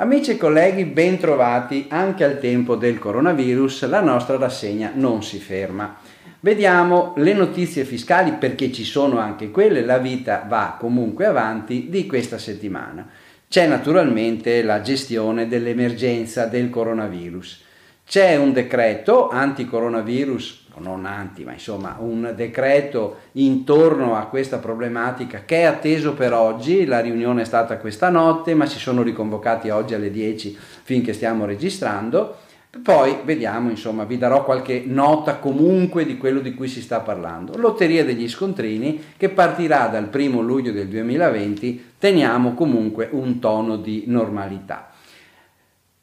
Amici e colleghi, ben trovati anche al tempo del coronavirus, la nostra rassegna non si ferma. Vediamo le notizie fiscali perché ci sono anche quelle, la vita va comunque avanti di questa settimana. C'è naturalmente la gestione dell'emergenza del coronavirus. C'è un decreto anti-coronavirus, non anti, ma insomma un decreto intorno a questa problematica che è atteso per oggi, la riunione è stata questa notte, ma si sono riconvocati oggi alle 10 finché stiamo registrando poi vediamo, insomma, vi darò qualche nota comunque di quello di cui si sta parlando. Lotteria degli scontrini che partirà dal 1 luglio del 2020, teniamo comunque un tono di normalità.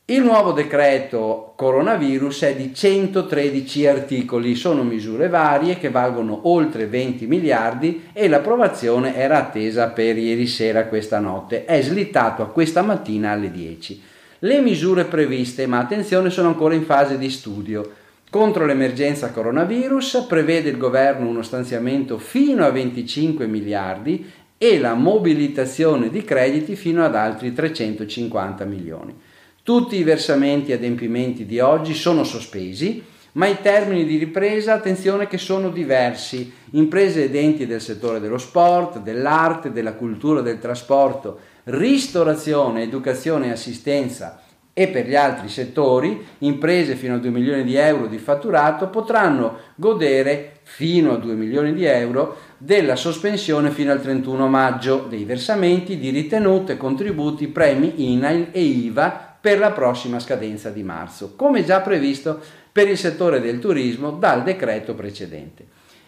Il nuovo decreto coronavirus è di 113 articoli, sono misure varie che valgono oltre 20 miliardi e l'approvazione era attesa per ieri sera questa notte, è slittato a questa mattina alle 10. Le misure previste, ma attenzione, sono ancora in fase di studio. Contro l'emergenza coronavirus prevede il governo uno stanziamento fino a 25 miliardi e la mobilitazione di crediti fino ad altri 350 milioni. Tutti i versamenti e adempimenti di oggi sono sospesi, ma i termini di ripresa, attenzione che sono diversi. Imprese ed enti del settore dello sport, dell'arte, della cultura, del trasporto, ristorazione, educazione e assistenza e per gli altri settori, imprese fino a 2 milioni di euro di fatturato potranno godere fino a 2 milioni di euro della sospensione fino al 31 maggio dei versamenti di ritenute, contributi, premi INAIL e IVA per la prossima scadenza di marzo, come già previsto per il settore del turismo dal decreto precedente.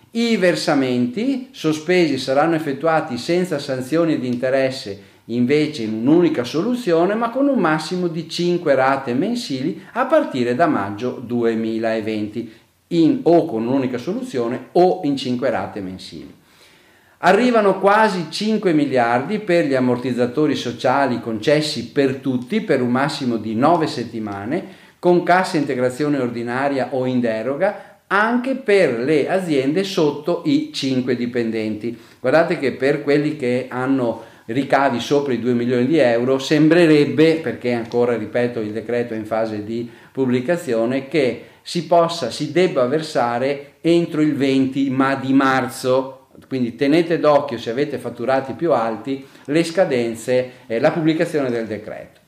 I versamenti sospesi saranno effettuati senza sanzioni di interesse invece in un'unica soluzione ma con un massimo di 5 rate mensili a partire da maggio 2020 in, o con un'unica soluzione o in 5 rate mensili. Arrivano quasi 5 miliardi per gli ammortizzatori sociali concessi per tutti per un massimo di 9 settimane con cassa integrazione ordinaria o in deroga anche per le aziende sotto i 5 dipendenti. Guardate che per quelli che hanno ricavi sopra i 2 milioni di euro, sembrerebbe, perché ancora, ripeto, il decreto è in fase di pubblicazione, che si possa, si debba versare entro il 20 ma di marzo. Quindi tenete d'occhio se avete fatturati più alti le scadenze e la pubblicazione del decreto.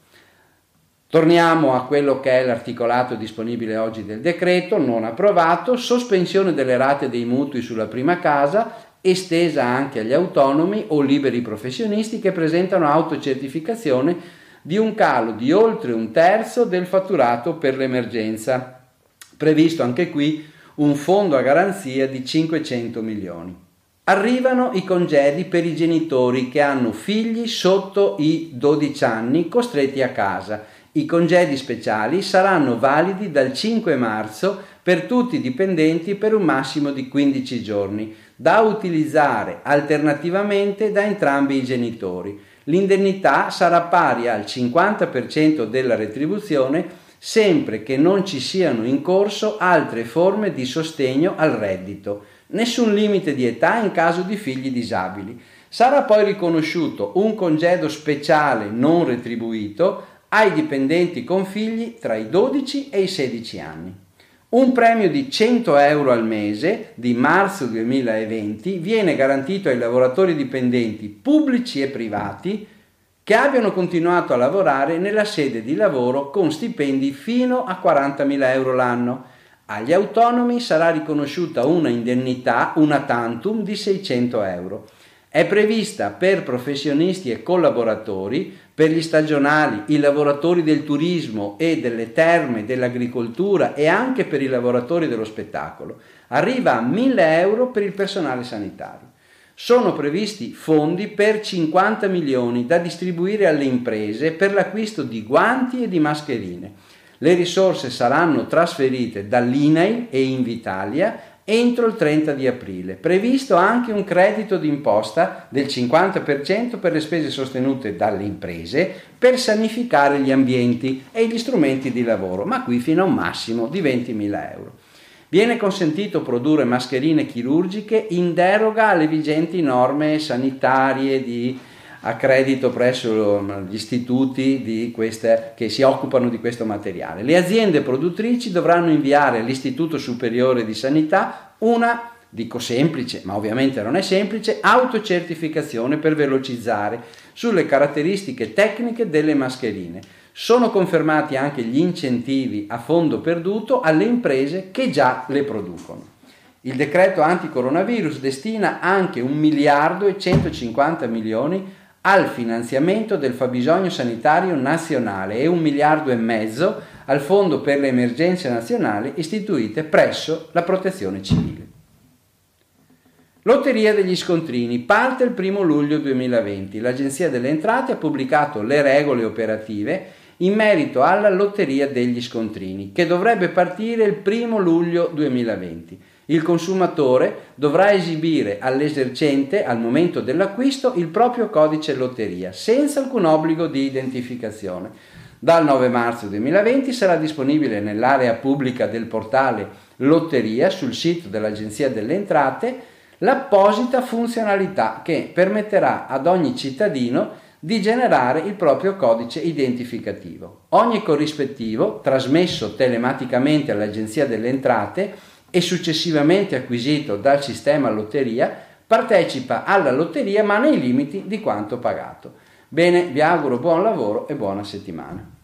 Torniamo a quello che è l'articolato disponibile oggi del decreto, non approvato, sospensione delle rate dei mutui sulla prima casa, estesa anche agli autonomi o liberi professionisti che presentano autocertificazione di un calo di oltre un terzo del fatturato per l'emergenza. Previsto anche qui un fondo a garanzia di 500 milioni. Arrivano i congedi per i genitori che hanno figli sotto i 12 anni costretti a casa. I congedi speciali saranno validi dal 5 marzo per tutti i dipendenti per un massimo di 15 giorni da utilizzare alternativamente da entrambi i genitori. L'indennità sarà pari al 50% della retribuzione sempre che non ci siano in corso altre forme di sostegno al reddito. Nessun limite di età in caso di figli disabili. Sarà poi riconosciuto un congedo speciale non retribuito ai dipendenti con figli tra i 12 e i 16 anni. Un premio di 100 euro al mese di marzo 2020 viene garantito ai lavoratori dipendenti pubblici e privati che abbiano continuato a lavorare nella sede di lavoro con stipendi fino a 40.000 euro l'anno. Agli autonomi sarà riconosciuta una indennità, una tantum di 600 euro. È prevista per professionisti e collaboratori, per gli stagionali, i lavoratori del turismo e delle terme, dell'agricoltura e anche per i lavoratori dello spettacolo. Arriva a 1000 euro per il personale sanitario. Sono previsti fondi per 50 milioni da distribuire alle imprese per l'acquisto di guanti e di mascherine. Le risorse saranno trasferite dall'INAI e Invitalia entro il 30 di aprile. Previsto anche un credito d'imposta del 50% per le spese sostenute dalle imprese per sanificare gli ambienti e gli strumenti di lavoro, ma qui fino a un massimo di 20.000 euro. Viene consentito produrre mascherine chirurgiche in deroga alle vigenti norme sanitarie di accredito presso gli istituti queste, che si occupano di questo materiale. Le aziende produttrici dovranno inviare all'Istituto Superiore di Sanità una, dico semplice, ma ovviamente non è semplice, autocertificazione per velocizzare sulle caratteristiche tecniche delle mascherine. Sono confermati anche gli incentivi a fondo perduto alle imprese che già le producono. Il decreto anticoronavirus destina anche 1 miliardo e 150 milioni al finanziamento del fabbisogno sanitario nazionale e un miliardo e mezzo al Fondo per le emergenze nazionali istituite presso la Protezione Civile. Lotteria degli scontrini parte il 1 luglio 2020. L'Agenzia delle Entrate ha pubblicato le regole operative in merito alla Lotteria degli scontrini, che dovrebbe partire il 1 luglio 2020 il consumatore dovrà esibire all'esercente al momento dell'acquisto il proprio codice lotteria, senza alcun obbligo di identificazione. Dal 9 marzo 2020 sarà disponibile nell'area pubblica del portale Lotteria sul sito dell'Agenzia delle Entrate l'apposita funzionalità che permetterà ad ogni cittadino di generare il proprio codice identificativo. Ogni corrispettivo, trasmesso telematicamente all'Agenzia delle Entrate, e successivamente acquisito dal sistema lotteria, partecipa alla lotteria ma nei limiti di quanto pagato. Bene, vi auguro buon lavoro e buona settimana.